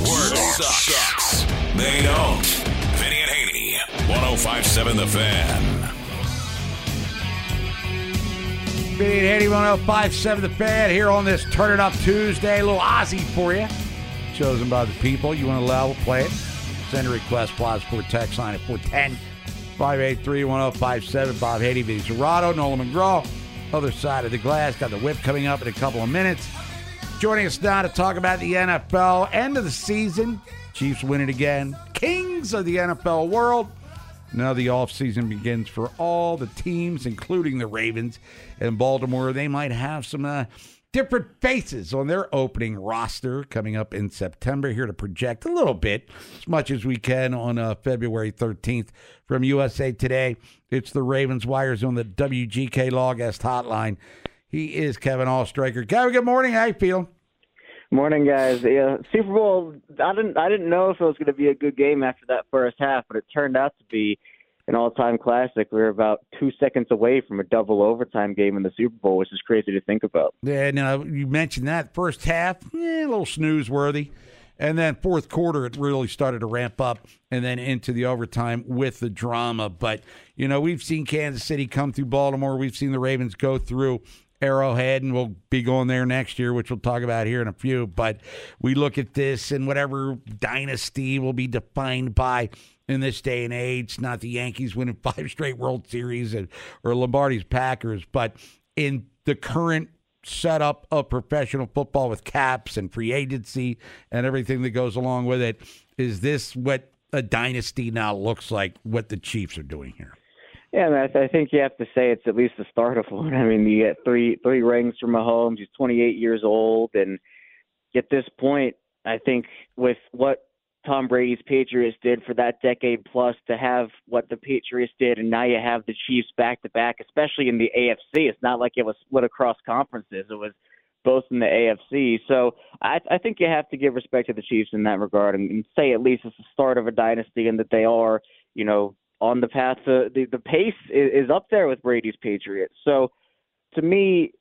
Work, work sucks. They don't. Vinny and Haynie, 1057 The Fan. Vinny and Haynie, 1057 The Fan here on this Turn It Up Tuesday. A little Aussie for you. Chosen by the people. You want to allow, play it. Send a request, Plaza Sport text line at 410 583 1057. Bob Haynie, Vinny Cerrato, Nolan McGraw. Other side of the glass. Got the whip coming up in a couple of minutes. Joining us now to talk about the NFL, end of the season. Chiefs win it again. Kings of the NFL world. Now the offseason begins for all the teams, including the Ravens and Baltimore. They might have some uh, different faces on their opening roster coming up in September. Here to project a little bit, as much as we can, on uh, February 13th from USA Today. It's the Ravens Wires on the WGK Law Guest Hotline. He is Kevin Oestreicher. Kevin, good morning. How you feeling? Morning, guys. Yeah, Super Bowl. I didn't. I didn't know if it was going to be a good game after that first half, but it turned out to be an all-time classic. We were about two seconds away from a double overtime game in the Super Bowl, which is crazy to think about. Yeah, now you mentioned that first half, eh, a little snooze worthy. And then fourth quarter, it really started to ramp up and then into the overtime with the drama. But, you know, we've seen Kansas City come through Baltimore. We've seen the Ravens go through Arrowhead, and we'll be going there next year, which we'll talk about here in a few. But we look at this and whatever dynasty will be defined by in this day and age, not the Yankees winning five straight World Series and, or Lombardi's Packers, but in the current setup of professional football with caps and free agency and everything that goes along with it, is this what a dynasty now looks like, what the Chiefs are doing here? Yeah, I think you have to say it's at least the start of one. I mean, you get three three rings from Mahomes. He's 28 years old, and at this point, I think with what Tom Brady's Patriots did for that decade plus, to have what the Patriots did, and now you have the Chiefs back to back, especially in the AFC. It's not like it was split across conferences. It was both in the AFC. So I, I think you have to give respect to the Chiefs in that regard and, and say at least it's the start of a dynasty and that they are, you know, on the path to the the pace is, is up there with Brady's Patriots. So to me,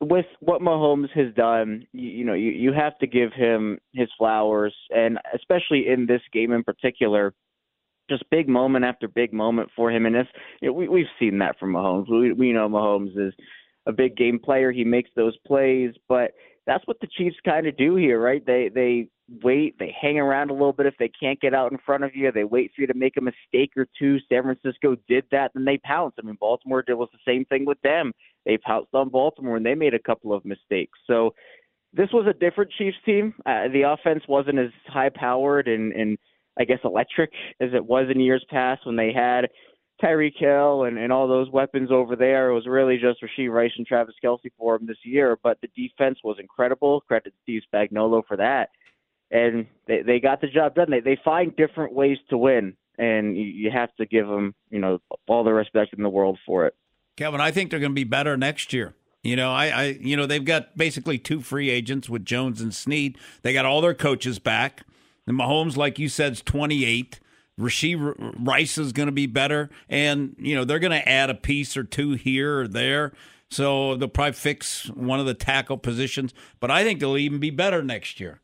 with what Mahomes has done, you, you know, you, you have to give him his flowers, and especially in this game in particular, just big moment after big moment for him. And this, you know, we we've seen that from Mahomes. We we know Mahomes is a big game player. He makes those plays, but that's what the Chiefs kind of do here, right? They they wait, they hang around a little bit if they can't get out in front of you. They wait for you to make a mistake or two. San Francisco did that, then they pounce. I mean, Baltimore did was the same thing with them. They pounced on Baltimore and they made a couple of mistakes. So this was a different Chiefs team. Uh, the offense wasn't as high powered and and I guess electric as it was in years past when they had Tyreek Hill and, and all those weapons over there. It was really just Rashee Rice and Travis Kelce for him this year. But the defense was incredible. Credit Steve Spagnuolo for that. And they, they got the job done. They they find different ways to win, and you, you have to give them you know all the respect in the world for it. Kevin, I think they're going to be better next year. You know, I, I, you know, they've got basically two free agents with Jones and Snead. They got all their coaches back. And Mahomes, like you said, is 28. Rashee Rice is going to be better, and you know they're going to add a piece or two here or there. So they'll probably fix one of the tackle positions, but I think they'll even be better next year.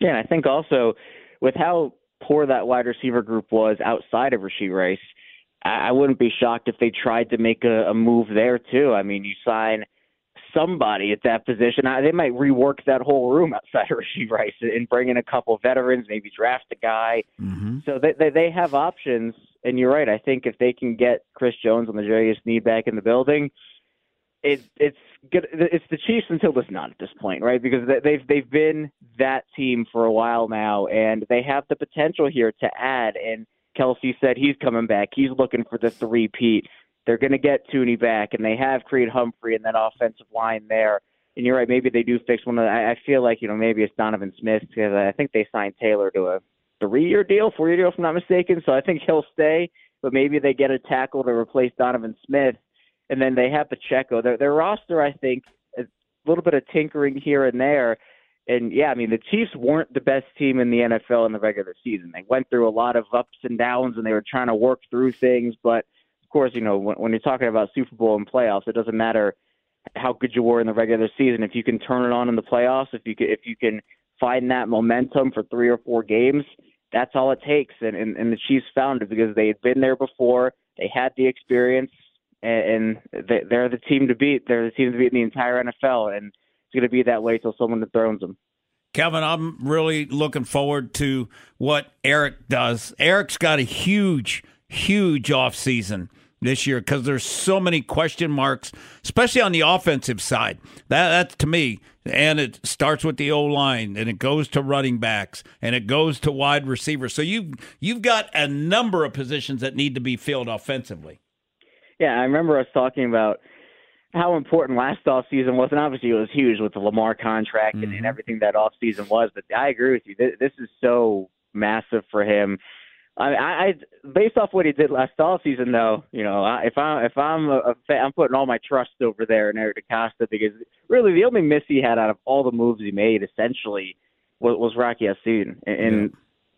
Yeah, I think also with how poor that wide receiver group was outside of Rashee Rice, I, I wouldn't be shocked if they tried to make a, a move there too. I mean, you sign somebody at that position. I, they might rework that whole room outside of Rashee Rice and bring in a couple of veterans, maybe draft a guy. Mm-hmm. So they, they they have options. And you're right. I think if they can get Chris Jones on the Jarius Sneed back in the building, it it's good. It's the Chiefs until it's not at this point, right? Because they've they've been that team for a while now, and they have the potential here to add. And Kelce said he's coming back. He's looking for the three Pete. They're going to get Thuney back, and they have Creed Humphrey and that offensive line there. And you're right. Maybe they do fix one of. The, I, feel like you know maybe it's Donovan Smith because I think they signed Taylor to a three-year deal, four-year deal, if I'm not mistaken. So I think he'll stay. But maybe they get a tackle to replace Donovan Smith, and then they have Pacheco. Their their roster, I think, a little bit of tinkering here and there. And yeah, I mean the Chiefs weren't the best team in the NFL in the regular season. They went through a lot of ups and downs, and they were trying to work through things. But course, you know when, when you're talking about Super Bowl and playoffs, it doesn't matter how good you were in the regular season. If you can turn it on in the playoffs, if you can, if you can find that momentum for three or four games, that's all it takes. And, and, and the Chiefs found it because they had been there before. They had the experience, and, and they, they're the team to beat. They're the team to beat in the entire NFL, and it's going to be that way till someone dethrones them. Kevin, I'm really looking forward to what Eric does. Eric's got a huge, huge off season this year because there's so many question marks, especially on the offensive side. That that's to me, and it starts with the O line, and it goes to running backs, and it goes to wide receivers. So you you've got a number of positions that need to be filled offensively. Yeah, I remember us talking about how important last off season was, and obviously it was huge with the Lamar contract mm-hmm. and, and mm-hmm. everything that off season was. But I agree with you. This, this is so massive for him. I, I, based off what he did last off season, though, you know, if I'm if I'm I'm putting all my trust over there in Eric DeCosta because really the only miss he had out of all the moves he made essentially was, was Rock Ya-Sin, and, and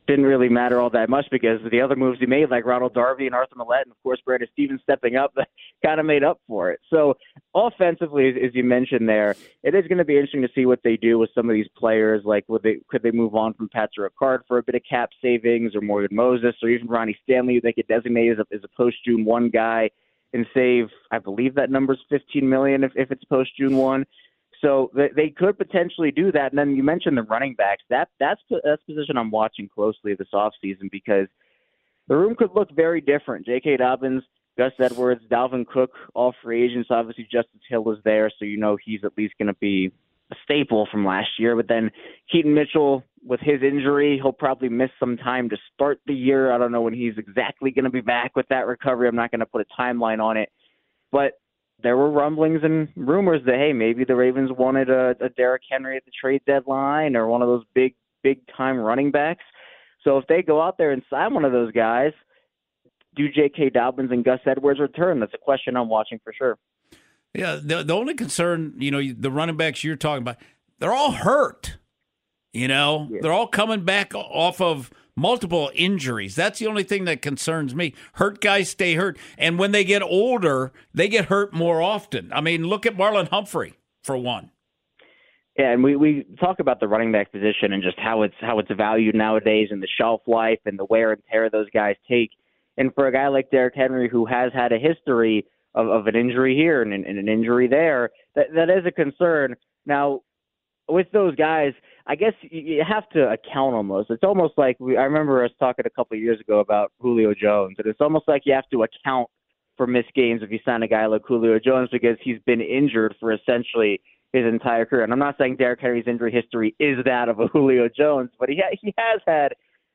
didn't really matter all that much because the other moves he made, like Ronald Darby and Arthur Maulet, and of course Brandon Stephens stepping up, kind of made up for it. So offensively, as you mentioned there, it is going to be interesting to see what they do with some of these players. Like, would they could they move on from Patrick Ricard for a bit of cap savings, or Morgan Moses, or even Ronnie Stanley? Who they could designate as a, as a post June one guy and save, I believe that number's 15 million if, if it's post June one. So they, they could potentially do that. And then you mentioned the running backs. That that's that's position I'm watching closely this offseason because the room could look very different. J.K. Dobbins, Gus Edwards, Dalvin Cook, all free agents. Obviously, Justice Hill is there, so you know he's at least going to be a staple from last year. But then Keaton Mitchell, with his injury, he'll probably miss some time to start the year. I don't know when he's exactly going to be back with that recovery. I'm not going to put a timeline on it. But there were rumblings and rumors that hey, maybe the Ravens wanted a, a Derrick Henry at the trade deadline or one of those big big time running backs. So if they go out there and sign one of those guys, do J.K. Dobbins and Gus Edwards return? That's a question I'm watching for sure. Yeah, the the only concern, you know, the running backs you're talking about, they're all hurt. You know, yeah. they're all coming back off of multiple injuries. That's the only thing that concerns me. Hurt guys stay hurt. And when they get older, they get hurt more often. I mean, look at Marlon Humphrey, for one. Yeah, and we, we talk about the running back position and just how it's how it's valued nowadays and the shelf life and the wear and tear those guys take. And for a guy like Derrick Henry who has had a history of, of an injury here and, and an injury there, that that is a concern. Now, with those guys, I guess you have to account almost. It's almost like we, I remember us talking a couple of years ago about Julio Jones, and it's almost like you have to account for missed games if you sign a guy like Julio Jones because he's been injured for essentially his entire career. And I'm not saying Derrick Henry's injury history is that of a Julio Jones, but he ha- he has had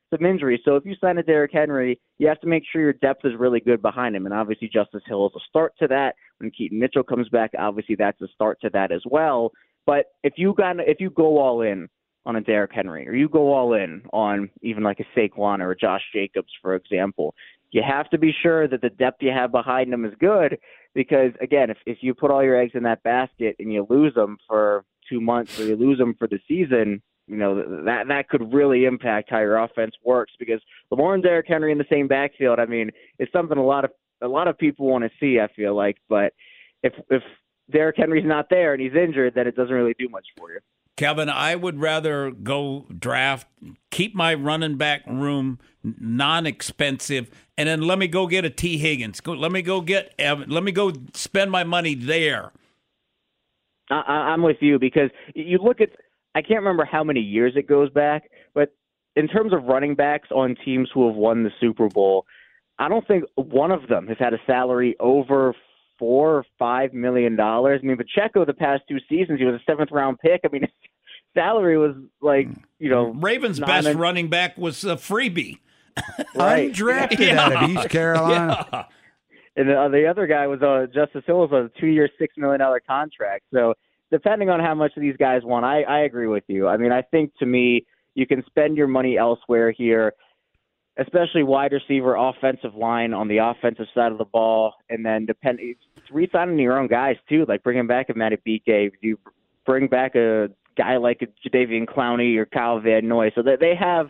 some injuries. So if you sign a Derrick Henry, you have to make sure your depth is really good behind him. And obviously, Justice Hill is a start to that. When Keaton Mitchell comes back, obviously that's a start to that as well. But if you got if you go all in on a Derrick Henry, or you go all in on even like a Saquon or a Josh Jacobs, for example, you have to be sure that the depth you have behind them is good. Because again, if if you put all your eggs in that basket and you lose them for two months or you lose them for the season, you know that that could really impact how your offense works. Because Lamar and Derrick Henry in the same backfield, I mean, it's something a lot of a lot of people want to see. I feel like, but if if Derrick Henry's not there and he's injured, then it doesn't really do much for you. Kevin, I would rather go draft, keep my running back room non-expensive, and then let me go get a Tee Higgins. Go, let me go get. Let me go spend my money there. I, I'm with you because you look at. I can't remember how many years it goes back, but in terms of running backs on teams who have won the Super Bowl, I don't think one of them has had a salary over four or five million dollars. I mean, Pacheco the past two seasons he was a seventh round pick. I mean, his salary was like you know Ravens' best running back was a freebie. right. Undrafted yeah. out of East Carolina. Yeah. And the, uh, the other guy was uh, Justice Hill was a two-year, six million dollar contract. So depending on how much these guys want, I, I agree with you. I mean, I think to me, you can spend your money elsewhere here, especially wide receiver, offensive line on the offensive side of the ball, and then depend re-signing your own guys too, like bringing back a Madubuike. You bring back a guy like a Jadeveon Clowney or Kyle Van Noy, so that they have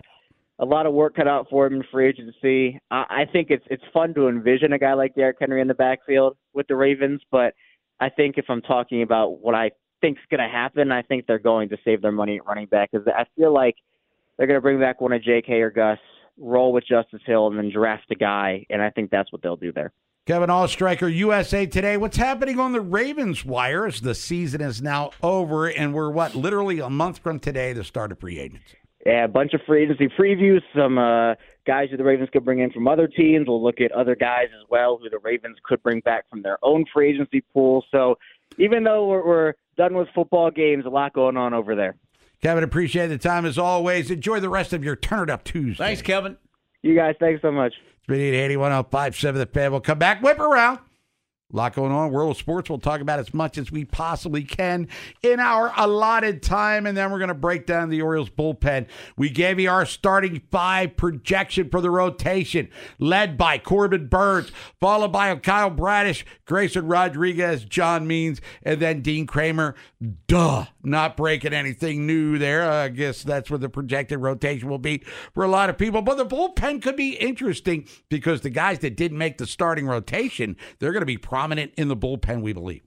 a lot of work cut out for him in free agency. I, I think it's it's fun to envision a guy like Derrick Henry in the backfield with the Ravens, but I think if I'm talking about what I think's going to happen, I think they're going to save their money at running back because I feel like they're going to bring back one of J.K. or Gus, roll with Justice Hill, and then draft a guy, and I think that's what they'll do there. Kevin Oestreicher, USA Today. What's happening on the Ravens wire as the season is now over, and we're what literally a month from today, the start of free agency. Yeah, a bunch of free agency previews, some uh, guys who the Ravens could bring in from other teams. We'll look at other guys as well who the Ravens could bring back from their own free agency pool. So even though we're, we're done with football games, a lot going on over there. Kevin, appreciate the time as always. Enjoy the rest of your Turn It Up Tuesday. Thanks, Kevin. You guys, thanks so much. It's been 881 The Fan. We'll come back, whip around. A lot going on. World of Sports. We'll talk about as much as we possibly can in our allotted time, and then we're going to break down the Orioles bullpen. We gave you our starting five projection for the rotation, led by Corbin Burnes, followed by Kyle Bradish, Grayson Rodriguez, John Means, and then Dean Kremer. Duh, not breaking anything new there. I guess that's what the projected rotation will be for a lot of people. But the bullpen could be interesting because the guys that didn't make the starting rotation, they're going to be prominent in the bullpen, we believe.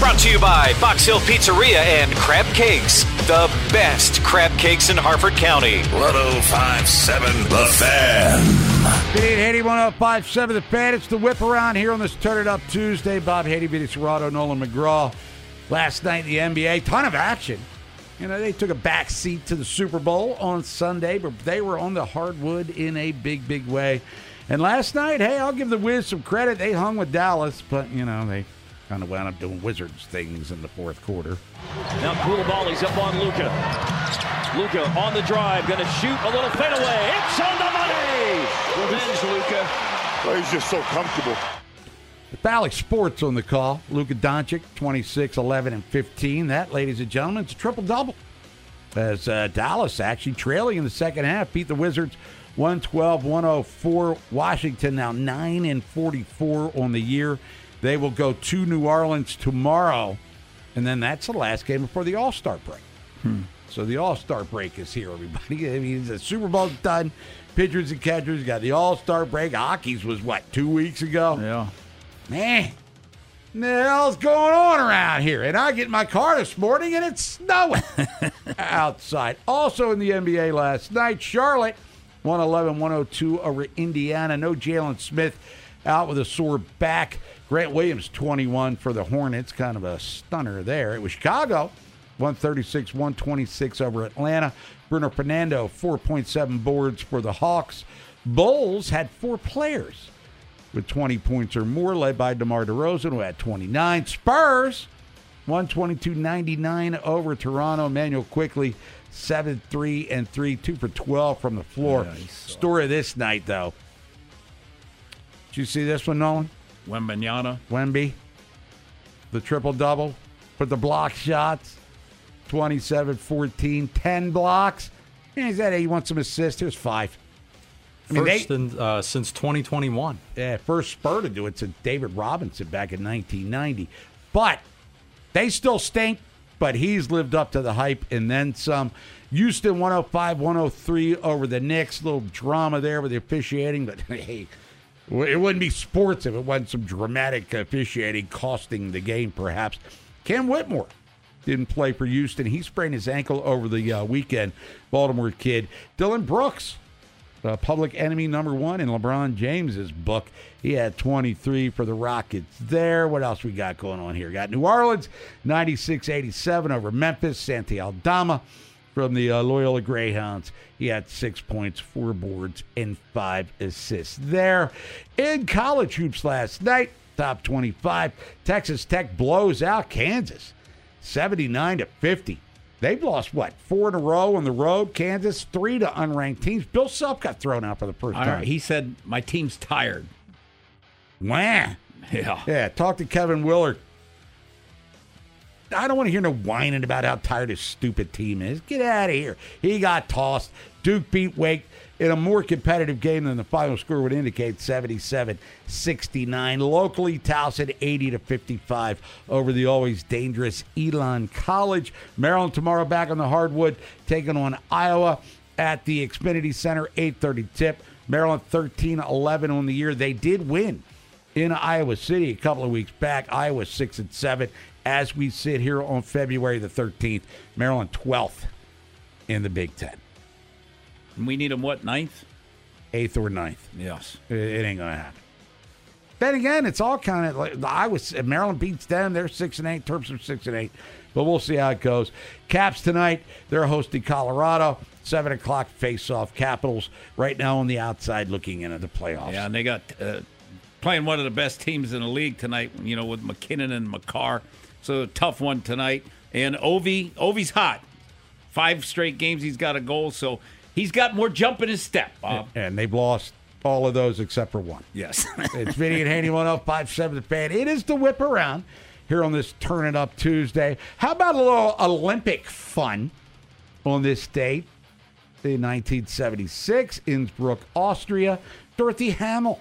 Brought to you by Box Hill Pizzeria and Crab Cakes, the best crab cakes in Harford County. 1057 The Fan. Good evening, Haynie 1057 The Fan. It's the whip around here on this Turn It Up Tuesday. Bob Haynie, Vinny Cerrato, Nolan McGraw. Last night in the NBA, ton of action. You know, they took a back seat to the Super Bowl on Sunday, but they were on the hardwood in a big, big way. And last night, hey, I'll give the Wiz some credit. They hung with Dallas, but, you know, they kind of wound up doing Wizards things in the fourth quarter. Now Coulibaly's up on Luka. Luka on the drive, going to shoot a little fadeaway. It's on the money. Revenge, Luka. Oh, he's just so comfortable. Bally Sports on the call. Luka Doncic, 26, 11, and 15. That, ladies and gentlemen, is a triple double. As uh, Dallas actually trailing in the second half, beat the Wizards 112 104. Washington now 9 and 44 on the year. They will go to New Orleans tomorrow, and then that's the last game before the All Star break. Hmm. So the All Star break is here, everybody. I mean, the Super Bowl's done. Pitchers and catchers got the All Star break. Hockey's was what two weeks ago. Yeah, man. the hell's going on around here? And I get in my car this morning and it's snowing outside. Also in the NBA last night, Charlotte 111 102 over Indiana. No Jalen Smith out with a sore back. Grant Williams 21 for the Hornets. Kind of a stunner there. It was Chicago 136 126 over Atlanta. Bruno Fernando 4.7 boards for the Hawks. Bulls had four players with 20 points or more, led by DeMar DeRozan, who had 29. Spurs, 122.99 over Toronto. Immanuel Quickley, 7 3 and 3, 2 for 12 from the floor. Story of this night, though. Did you see this one, Nolan? Wembanyama. Wemby, the triple double for the block shots, 27 14, 10 blocks. And he said, hey, you want some assists? Here's five. I mean, First they- in, uh, since 2021. yeah, first spur to do it since David Robinson back in 1990. But they still stink, but he's lived up to the hype and then some. Houston 105 103 over the Knicks. little drama there with the officiating, but hey, it wouldn't be sports if it wasn't some dramatic officiating costing the game, perhaps. Cam Whitmore didn't play for Houston. He sprained his ankle over the uh, weekend. Baltimore kid. Dillon Brooks uh, public enemy number one in LeBron James's book. He had 23 for the Rockets there. What else we got going on here? Got New Orleans 96-87 over Memphis. Santi Aldama from the uh, Loyola Greyhounds. He had six points, four boards, and five assists there. In college hoops last night, top 25, Texas Tech blows out Kansas 79 to 50. They've lost what four in a row on the road. Kansas three to unranked teams. Bill Self got thrown out for the first All time. right, he said my team's tired. Wah. Yeah. Yeah. Talk to Kevin Willard. I don't want to hear no whining about how tired his stupid team is. Get out of here. He got tossed. Duke beat Wake in a more competitive game than the final score would indicate 77 69. Locally, Towson 80 to 55 over the always dangerous Elon College. Maryland tomorrow back on the hardwood, taking on Iowa at the Xfinity Center, 8:30 tip. Maryland 13 11 on the year. They did win in Iowa City a couple of weeks back. Iowa 6 and 7 as we sit here on February the 13th. Maryland 12th in the Big 10. And we need him what ninth? 8th or ninth. Yes. It, it ain't to happen. Then again, it's all kind of like the Iowa Maryland beats them. They're six and eight. Terps are six and eight. But we'll see how it goes. Caps tonight. They're hosting Colorado. Seven o'clock face-off. Capitals right now on the outside looking into the playoffs. Yeah, and they got uh, playing one of the best teams in the league tonight. You know, with MacKinnon and Makar. So a tough one tonight. And Ovi, Ovi's hot. Five straight games he's got a goal. So he's got more jump in his step. Bob. And they've lost all of those except for one. Yes. it's Vinny and Haynie 1057 The Fan. It is the whip around here on this Turn It Up Tuesday. How about a little Olympic fun on this date? In 1976, Innsbruck, Austria, Dorothy Hamill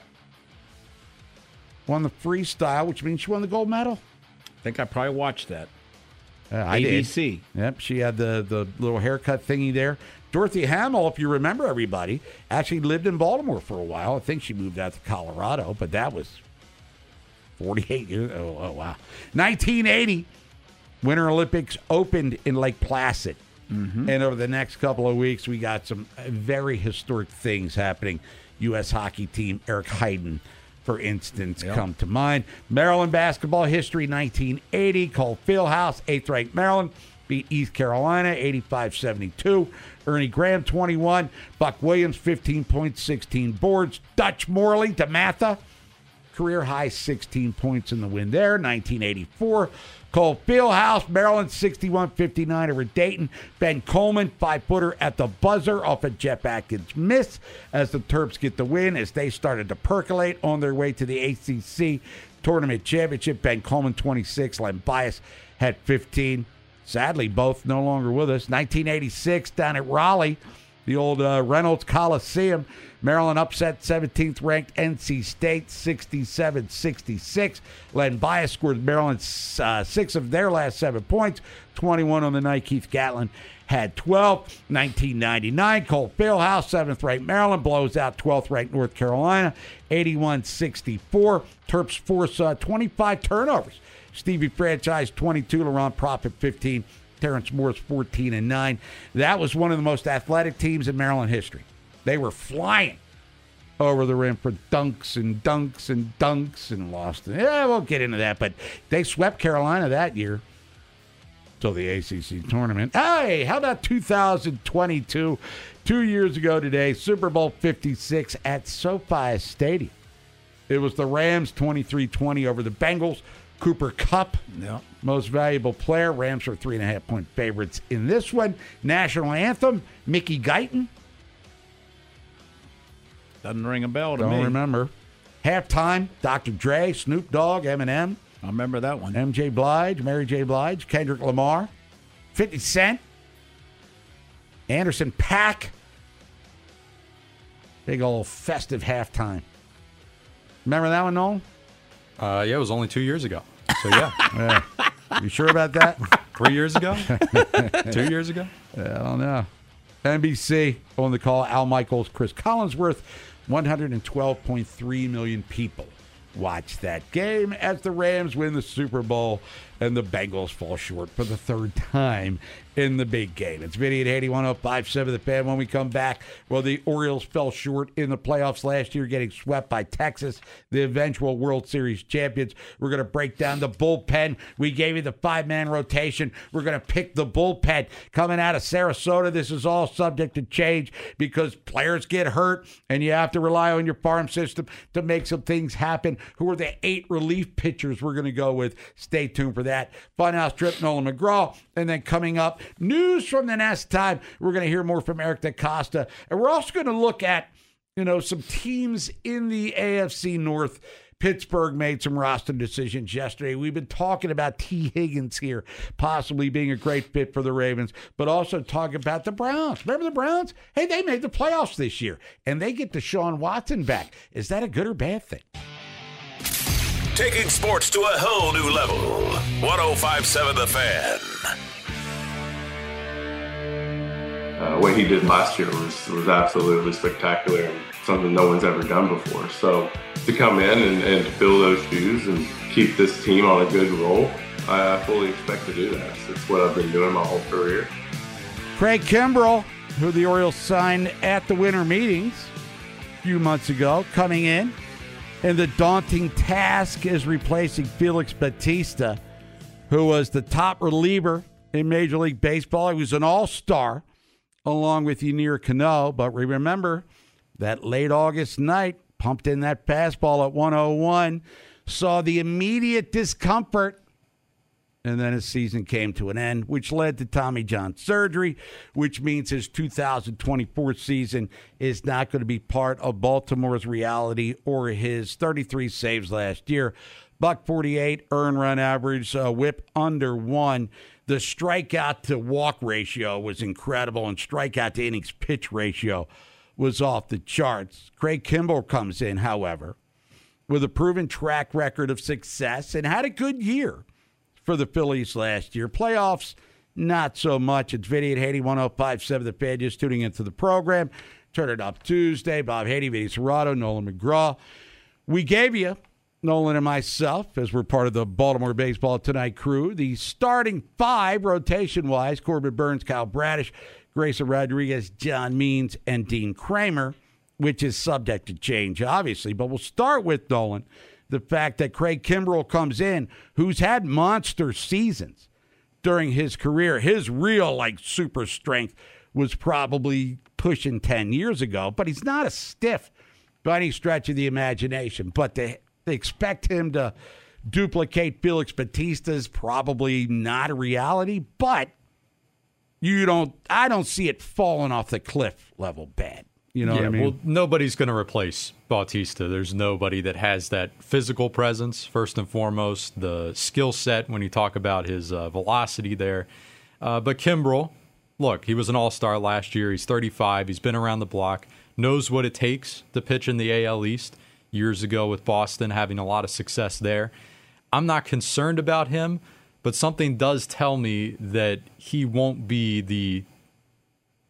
won the freestyle, which means she won the gold medal. I think I probably watched that. Uh, I did. Yep, she had the the little haircut thingy there. Dorothy Hamill, if you remember everybody, actually lived in Baltimore for a while. I think she moved out to Colorado, but that was 48 years. Oh, oh wow. 1980, Winter Olympics opened in Lake Placid. Mm-hmm. And over the next couple of weeks, we got some very historic things happening. U.S. hockey team, Eric Heiden, for instance, come to mind. Maryland basketball history 1980, Cole Fieldhouse, eighth ranked Maryland, beat East Carolina 85 72. Ernie Graham 21, Buck Williams 15 points, 16 boards. Dutch Morley, DeMatha, career high 16 points in the win there. 1984. Cole Fieldhouse, Maryland 61 59 over Dayton. Ben Coleman, five footer at the buzzer off a Jeff Adkins miss as the Terps get the win as they started to percolate on their way to the ACC tournament championship. Ben Coleman 26, Len Bias had 15. Sadly, both no longer with us. 1986 down at Raleigh. the old uh, Reynolds Coliseum. Maryland upset 17th ranked NC State 67 66. Len Bias scored Maryland uh, six of their last seven points, 21 on the night. Keith Gatlin had 12. 1999, Cole Fieldhouse, seventh ranked Maryland, blows out 12th ranked North Carolina, 81 64. Terps force uh, 25 turnovers. Stevie Franchise 22, Laron Profit 15, Terence Morris 14 and 9. That was one of the most athletic teams in Maryland history. They were flying over the rim for dunks and dunks and dunks and lost. Yeah, we'll get into that, but they swept Carolina that year. So the ACC tournament. Hey, how about 2022? Two years ago today, Super Bowl 56 at SoFi Stadium. It was the Rams 23 20 over the Bengals. Cooper Kupp, Yeah. most valuable player. Rams are three and a half point favorites in this one. National anthem, Mickey Guyton. Doesn't ring a bell to Don't me. remember. Halftime, Dr. Dre, Snoop Dogg, Eminem, I remember that one. MJ Blige, Mary J. Blige, Kendrick Lamar, 50 Cent, Anderson .Paak. Big old festive halftime. Remember that one, Nolan? Uh, yeah, it was only two years ago. So yeah, Yeah. You sure about that? three years ago, two years ago. Yeah, I don't know. NBC on the call. Al Michaels, Cris Collinsworth, 112.3 million people watch that game as the Rams win the Super Bowl and the Bengals fall short for the third time in the big game. It's Vinny at 81057 The Fan. When we come back, well, the Orioles fell short in the playoffs last year, getting swept by Texas, the eventual World Series champions. We're going to break down the bullpen. We gave you the five man rotation. We're going to pick the bullpen coming out of Sarasota. This is all subject to change because players get hurt and you have to rely on your farm system to make some things happen. Who are the eight relief pitchers we're going to go with? Stay tuned for that. Funhouse trip, Nolan McGraw. And then coming up, news from the next time. We're going to hear more from Eric DeCosta. And we're also going to look at, you know, some teams in the AFC North. Pittsburgh made some roster decisions yesterday. We've been talking about Tee Higgins here, possibly being a great fit for the Ravens, but also talking about the Browns. Remember the Browns? Hey, they made the playoffs this year, and they get Deshaun Watson back. Is that a good or bad thing? Taking sports to a whole new level. 1057 The Fan. Uh, what he did last year was, was absolutely spectacular and something no one's ever done before. So to come in and, and to fill those shoes and keep this team on a good roll, I, I fully expect to do that. So it's what I've been doing my whole career. Craig Kimbrel, who the Orioles signed at the winter meetings a few months ago, coming in. And the daunting task is replacing Felix Bautista, who was the top reliever in Major League Baseball. He was an all star along with Yennier Cano. But we remember that late August night, pumped in that fastball at 101, saw the immediate discomfort and then his season came to an end, which led to Tommy John surgery, which means his 2024 season is not going to be part of Baltimore's reality or his 33 saves last year. Buck 48 earn run average, uh, whip under one. The strikeout to walk ratio was incredible, and strikeout to innings pitch ratio was off the charts. Craig Kimbrel comes in, however, with a proven track record of success and had a good year for the Phillies last year. Playoffs, not so much. It's Vinny at Haynie 1057 The Fan, just tuning into the program. Turn it up Tuesday. Bob Haynie, Vinny Cerrato, Nolan McGraw. We gave you, Nolan and myself, as we're part of the Baltimore Baseball Tonight crew, the starting five rotation wise Corbin Burnes, Kyle Bradish, Grayson Rodriguez, John Means, and Dean Kremer, which is subject to change, obviously. But we'll start with Nolan the fact that Craig Kimbrel comes in, who's had monster seasons during his career. His real, like, super strength was probably pushing 10 years ago, but he's not a stiff by any stretch of the imagination. But they, they expect him to duplicate Felix Bautista is probably not a reality, but you don't, I don't see it falling off the cliff level bad. You know yeah, what I mean? well, nobody's going to replace Bautista. There's nobody that has that physical presence, first and foremost, the skill set when you talk about his uh, velocity there. Uh, but Kimbrel, look, he was an all star last year. He's 35. He's been around the block, knows what it takes to pitch in the AL East years ago with Boston, having a lot of success there. I'm not concerned about him, but something does tell me that he won't be the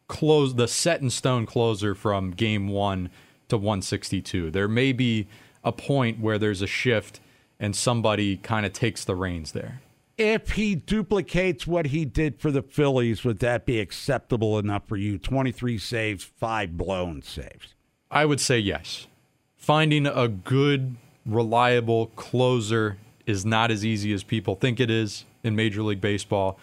close the set in stone closer from game 1 to 162. There may be a point where there's a shift and somebody kind of takes the reins there. If he duplicates what he did for the Phillies, would that be acceptable enough for you? 23 saves, five blown saves. I would say yes. Finding a good, reliable closer is not as easy as people think it is in Major League Baseball.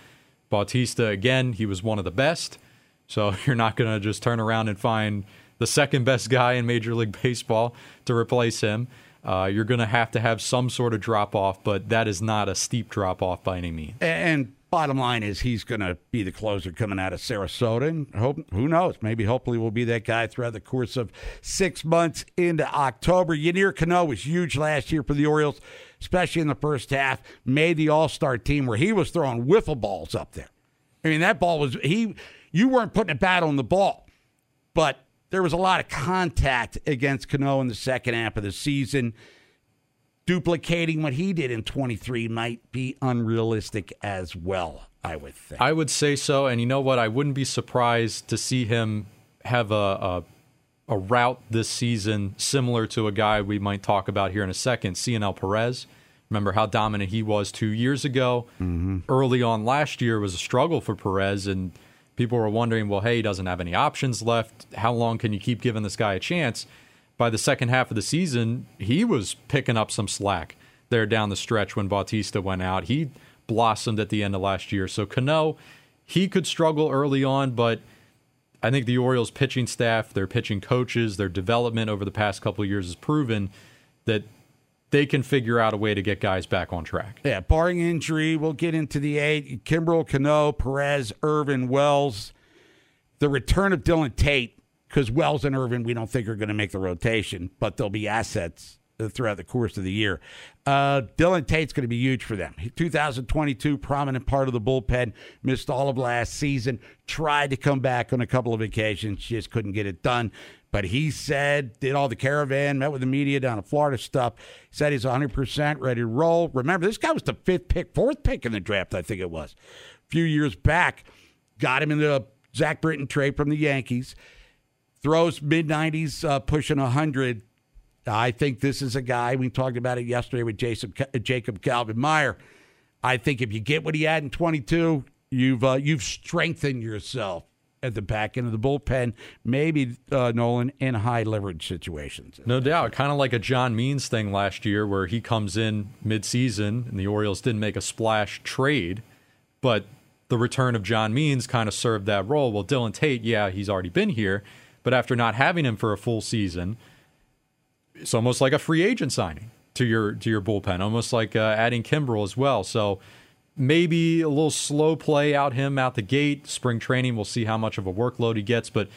Bautista, again, he was one of the best. So you're not going to just turn around and find the second best guy in Major League Baseball to replace him. Uh, you're going to have to have some sort of drop off, but that is not a steep drop off by any means. And bottom line is he's going to be the closer coming out of Sarasota. And hope, who knows? Maybe hopefully we'll be that guy throughout the course of six months into October. Yennier Cano was huge last year for the Orioles, especially in the first half. Made the All Star team where he was throwing wiffle balls up there. I mean, that ball was he. You weren't putting a bat on the ball, but there was a lot of contact against Cano in the second half of the season. Duplicating what he did in 23 might be unrealistic as well, I would think. I would say so. And you know what? I wouldn't be surprised to see him have a, a, a route this season similar to a guy we might talk about here in a second, Cionel Perez. Remember how dominant he was two years ago. Mm-hmm. Early on last year was a struggle for Perez, and people were wondering, well, hey, he doesn't have any options left. How long can you keep giving this guy a chance? By the second half of the season, he was picking up some slack there down the stretch when Bautista went out. He blossomed at the end of last year. So Cano, he could struggle early on, but I think the Orioles pitching staff, their pitching coaches, their development over the past couple of years has proven that they can figure out a way to get guys back on track. Yeah, barring injury, we'll get into the eight. Kimbrel, Cano, Perez, Irvin, Wells. The return of Dylan Tate, because Wells and Irvin, we don't think are going to make the rotation, but they'll be assets throughout the course of the year. Uh, Dylan Tate's going to be huge for them. 2022, prominent part of the bullpen, missed all of last season, tried to come back on a couple of occasions, just couldn't get it done. But he said, did all the caravan, met with the media down in Florida stuff. Said he's 100% ready to roll. Remember, this guy was the fifth pick, fourth pick in the draft, I think it was, a few years back. Got him in the Zach Britton trade from the Yankees. Throws mid 90s, uh, pushing 100. I think this is a guy, we talked about it yesterday with Jason, Jacob Calvin Meyer. I think if you get what he had in 22, you've, uh, you've strengthened yourself at the back end of the bullpen, maybe uh, Nolan in high leverage situations. No doubt, kind of like a John Means thing last year, where he comes in midseason and the Orioles didn't make a splash trade, but the return of John Means kind of served that role. Well, Dylan Tate, yeah, he's already been here, but after not having him for a full season, it's almost like a free agent signing to your to your bullpen, almost like uh, adding Kimbrel as well. So maybe a little slow play out him out the gate. Spring training, we'll see how much of a workload he gets. But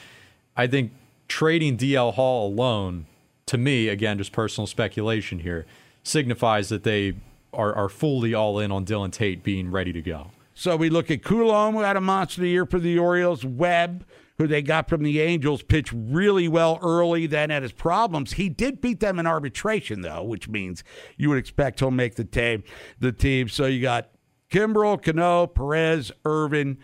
I think trading DL Hall alone, to me, again, just personal speculation here, signifies that they are, are fully all in on Dylan Tate being ready to go. So we look at Coulombe, who had a monster year for the Orioles. Webb, who they got from the Angels, pitched really well early, then had his problems. He did beat them in arbitration, though, which means you would expect he'll make the team. The team. So you got Kimbrel, Cano, Perez, Irvin,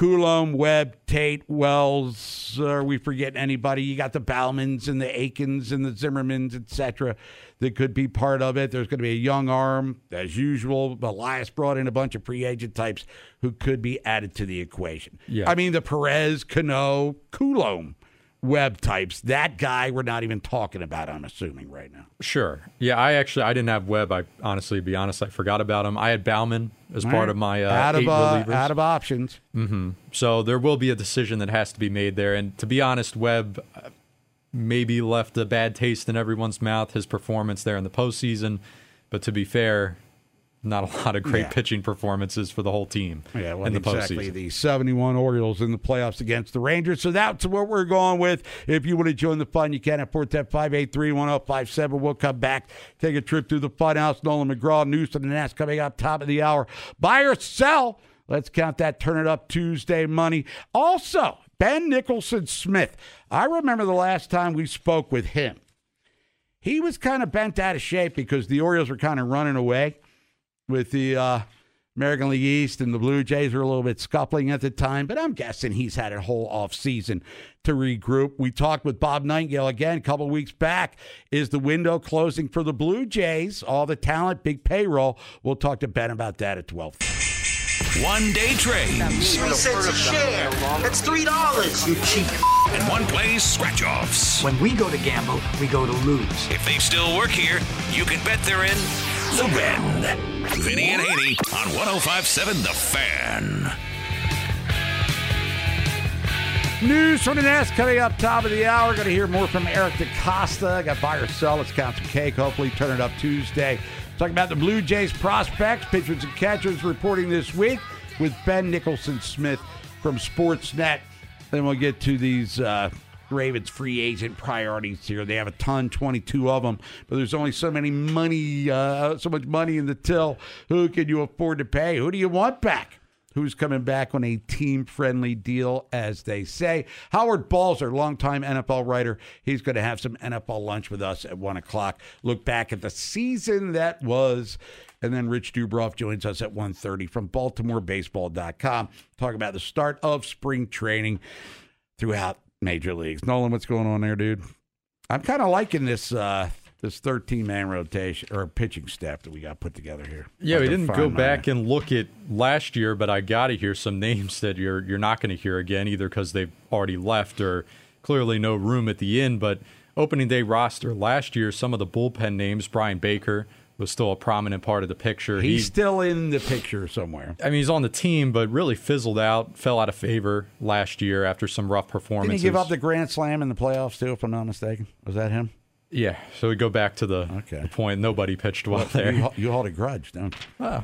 Coulombe, Webb, Tate, Wells. Are we forgetting anybody? You got the Baumanns and the Aikens and the Zimmermans, etc. That could be part of it. There's going to be a young arm, as usual. Elias brought in a bunch of free agent types who could be added to the equation. Yeah. I mean, the Perez, Cano, Coulombe Webb types. That guy we're not even talking about. I'm assuming right now. Sure. Yeah, I actually I didn't have Webb. I honestly, to be honest, I forgot about him. I had Baumann as All part right. of my uh, out of eight uh, relievers. out of options. hmm So there will be a decision that has to be made there. And to be honest, Webb uh, maybe left a bad taste in everyone's mouth. His performance there in the postseason, but to be fair, not a lot of great Yeah. pitching performances for the whole team Yeah, well, in the exactly. postseason. The 71 Orioles in the playoffs against the Rangers. So that's what we're going with. If you want to join the fun, you can at 410-583-1057. We'll come back, take a trip through the fun house. Nolan McGraw, news to the Nats coming up top of the hour. Buy or sell. Let's count that Turn It Up Tuesday money. Also, Ben Nicholson Smith. I remember the last time we spoke with him. He was kind of bent out of shape because the Orioles were kind of running away with the uh, American League East and the Blue Jays were a little bit scuffling at the time, but I'm guessing he's had a whole off season to regroup. We talked with Bob Nightingale again a couple weeks back. Is the window closing for the Blue Jays? All the talent, big payroll. We'll talk to Ben about that at 12. One day trades. Three cents a share. That's three dollars, you cheap. And one plays scratch offs. When we go to gamble, we go to lose. If they still work here, you can bet they're in the red. Vinny and Haynie on 1057 The Fan. News from the Nest coming up top of the hour. Going to hear more from Eric DeCosta. Got buy or sell. Let's count some cake. Hopefully, turn it up Tuesday. Talking about the Blue Jays prospects, pitchers and catchers reporting this week with Ben Nicholson Smith from Sportsnet. Then we'll get to these uh, Ravens free agent priorities here. They have a ton, 22 of them, but there's only so many money, uh, so much money in the till. Who can you afford to pay? Who do you want back? Who's coming back on a team friendly deal, as they say? Howard Balzer, longtime NFL writer. He's going to have some NFL lunch with us at one o'clock. Look back at the season that was. And then Rich Dubroff joins us at 1.30 from BaltimoreBaseball.com. Talk about the start of spring training throughout major leagues. Nolan, what's going on there, dude? I'm kind of liking this uh, this 13 man rotation or pitching staff that we got put together here. Yeah, we didn't go back and look at last year, but I got to hear some names that you're you're not going to hear again, either because they've already left or clearly no room at the end. But opening day roster last year, some of the bullpen names, Bryan Baker was still a prominent part of the picture. He's he, still in the picture somewhere. I mean, he's on the team, but really fizzled out, fell out of favor last year after some rough performances. Didn't he give up the grand slam in the playoffs too, if I'm not mistaken? Was that him? Yeah, so we go back to the, okay. the point. Nobody pitched well, well there. You, you, hold a grudge, don't you? Uh,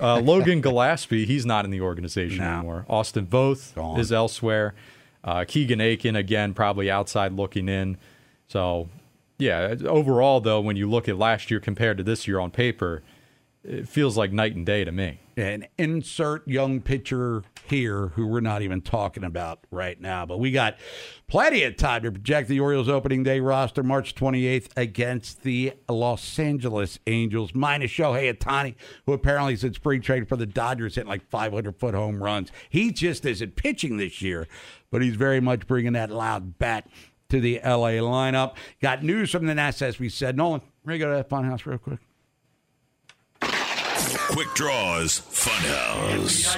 uh, Logan Gillaspie, he's not in the organization no. anymore. Austin Voth is elsewhere. Uh, Keegan Akin, again, probably outside looking in. So, yeah, overall, though, when you look at last year compared to this year on paper, it feels like night and day to me. And insert young pitcher here who we're not even talking about right now. But we got plenty of time to project the Orioles opening day roster March 28th against the Los Angeles Angels, minus Shohei Ohtani, who apparently since spring trade for the Dodgers hit like 500 foot home runs. He just isn't pitching this year, but he's very much bringing that loud bat to the LA lineup. Got news from the Nats, as we said. Nolan, we're going to go to that funhouse real quick. Quick Draws Funhouse.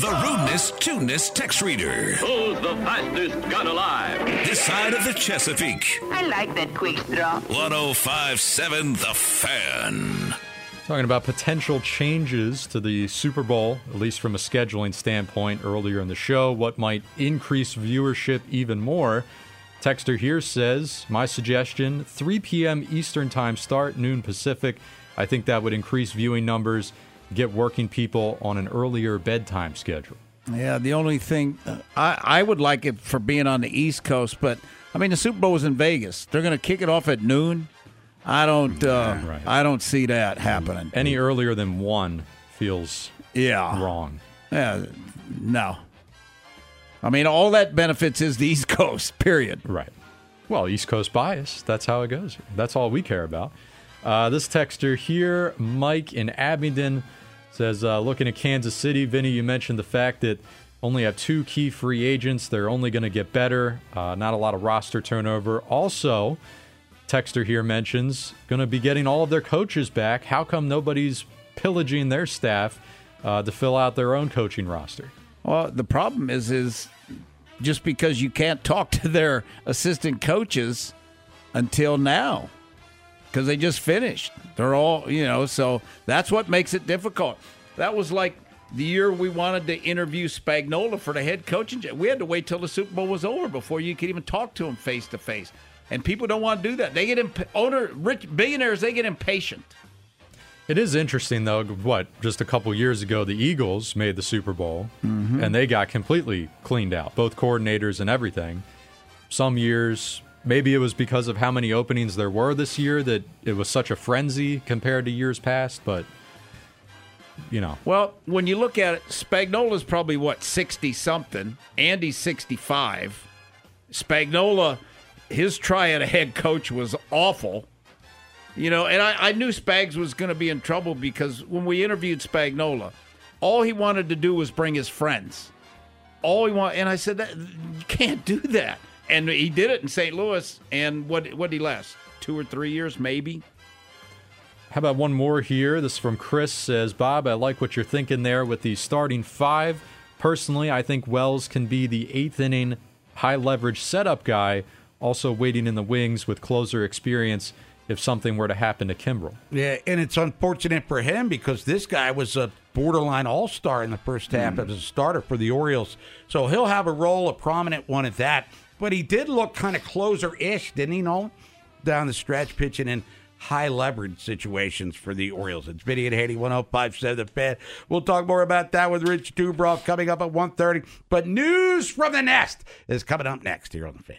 The rudeness, tuneness text reader. Who's the fastest gun alive? This side of the Chesapeake. I like that quick draw. 1057 The Fan. Talking about potential changes to the Super Bowl, at least from a scheduling standpoint earlier in the show, what might increase viewership even more. Texter here says, My suggestion 3 p.m. Eastern Time start, noon Pacific. I think that would increase viewing numbers, get working people on an earlier bedtime schedule. Yeah, the only thing uh, I, I would like it for being on the East Coast, but I mean the Super Bowl was in Vegas. They're going to kick it off at noon. I don't. Uh, right. I don't see that happening. Any earlier than one feels yeah wrong. Yeah, no. I mean, all that benefits is the East Coast, period. Right. Well, East Coast bias. That's how it goes. That's all we care about. Uh, this texter here, Mike in Abingdon, says, uh, looking at Kansas City, Vinny, you mentioned the fact that only have two key free agents. They're only going to get better. Uh, not a lot of roster turnover. Also, texter here mentions going to be getting all of their coaches back. How come nobody's pillaging their staff uh, to fill out their own coaching roster? Well, the problem is, is just because you can't talk to their assistant coaches until now because they just finished. They're all, you know, so that's what makes it difficult. That was like the year we wanted to interview Spagnuolo for the head coaching. We had to wait till the Super Bowl was over before you could even talk to him face to face. And people don't want to do that. They get imp- owner rich billionaires. They get impatient. It is interesting, though. What just a couple years ago, the Eagles made the Super Bowl, mm-hmm. and they got completely cleaned out, both coordinators and everything. Some years, maybe it was because of how many openings there were this year that it was such a frenzy compared to years past. But you know. Well, when you look at it, Spagnuolo's probably what sixty something. Andy's sixty five. Spagnuolo, his try at a head coach was awful. You know, and I, I knew Spags was going to be in trouble because when we interviewed Spagnuolo, all he wanted to do was bring his friends. All he want, and I said that you can't do that. And he did it in St. Louis. And what what did he last? Two or three years, maybe. How about one more here? This is from Chris says, Bob, I like what you're thinking there with the starting five. Personally, I think Wells can be the eighth inning high leverage setup guy, also waiting in the wings with closer experience if something were to happen to Kimbrel. Yeah, and it's unfortunate for him because this guy was a borderline all star in the first half hmm. as a starter for the Orioles. So he'll have a role, a prominent one at that. But he did look kind of closer ish, didn't he, Nolan? Down the stretch, pitching in high leverage situations for the Orioles. It's Vinny and Haynie, 1057 The Fan. We'll talk more about that with Rich Dubroff coming up at 1.30. But news from the nest is coming up next here on The Fan.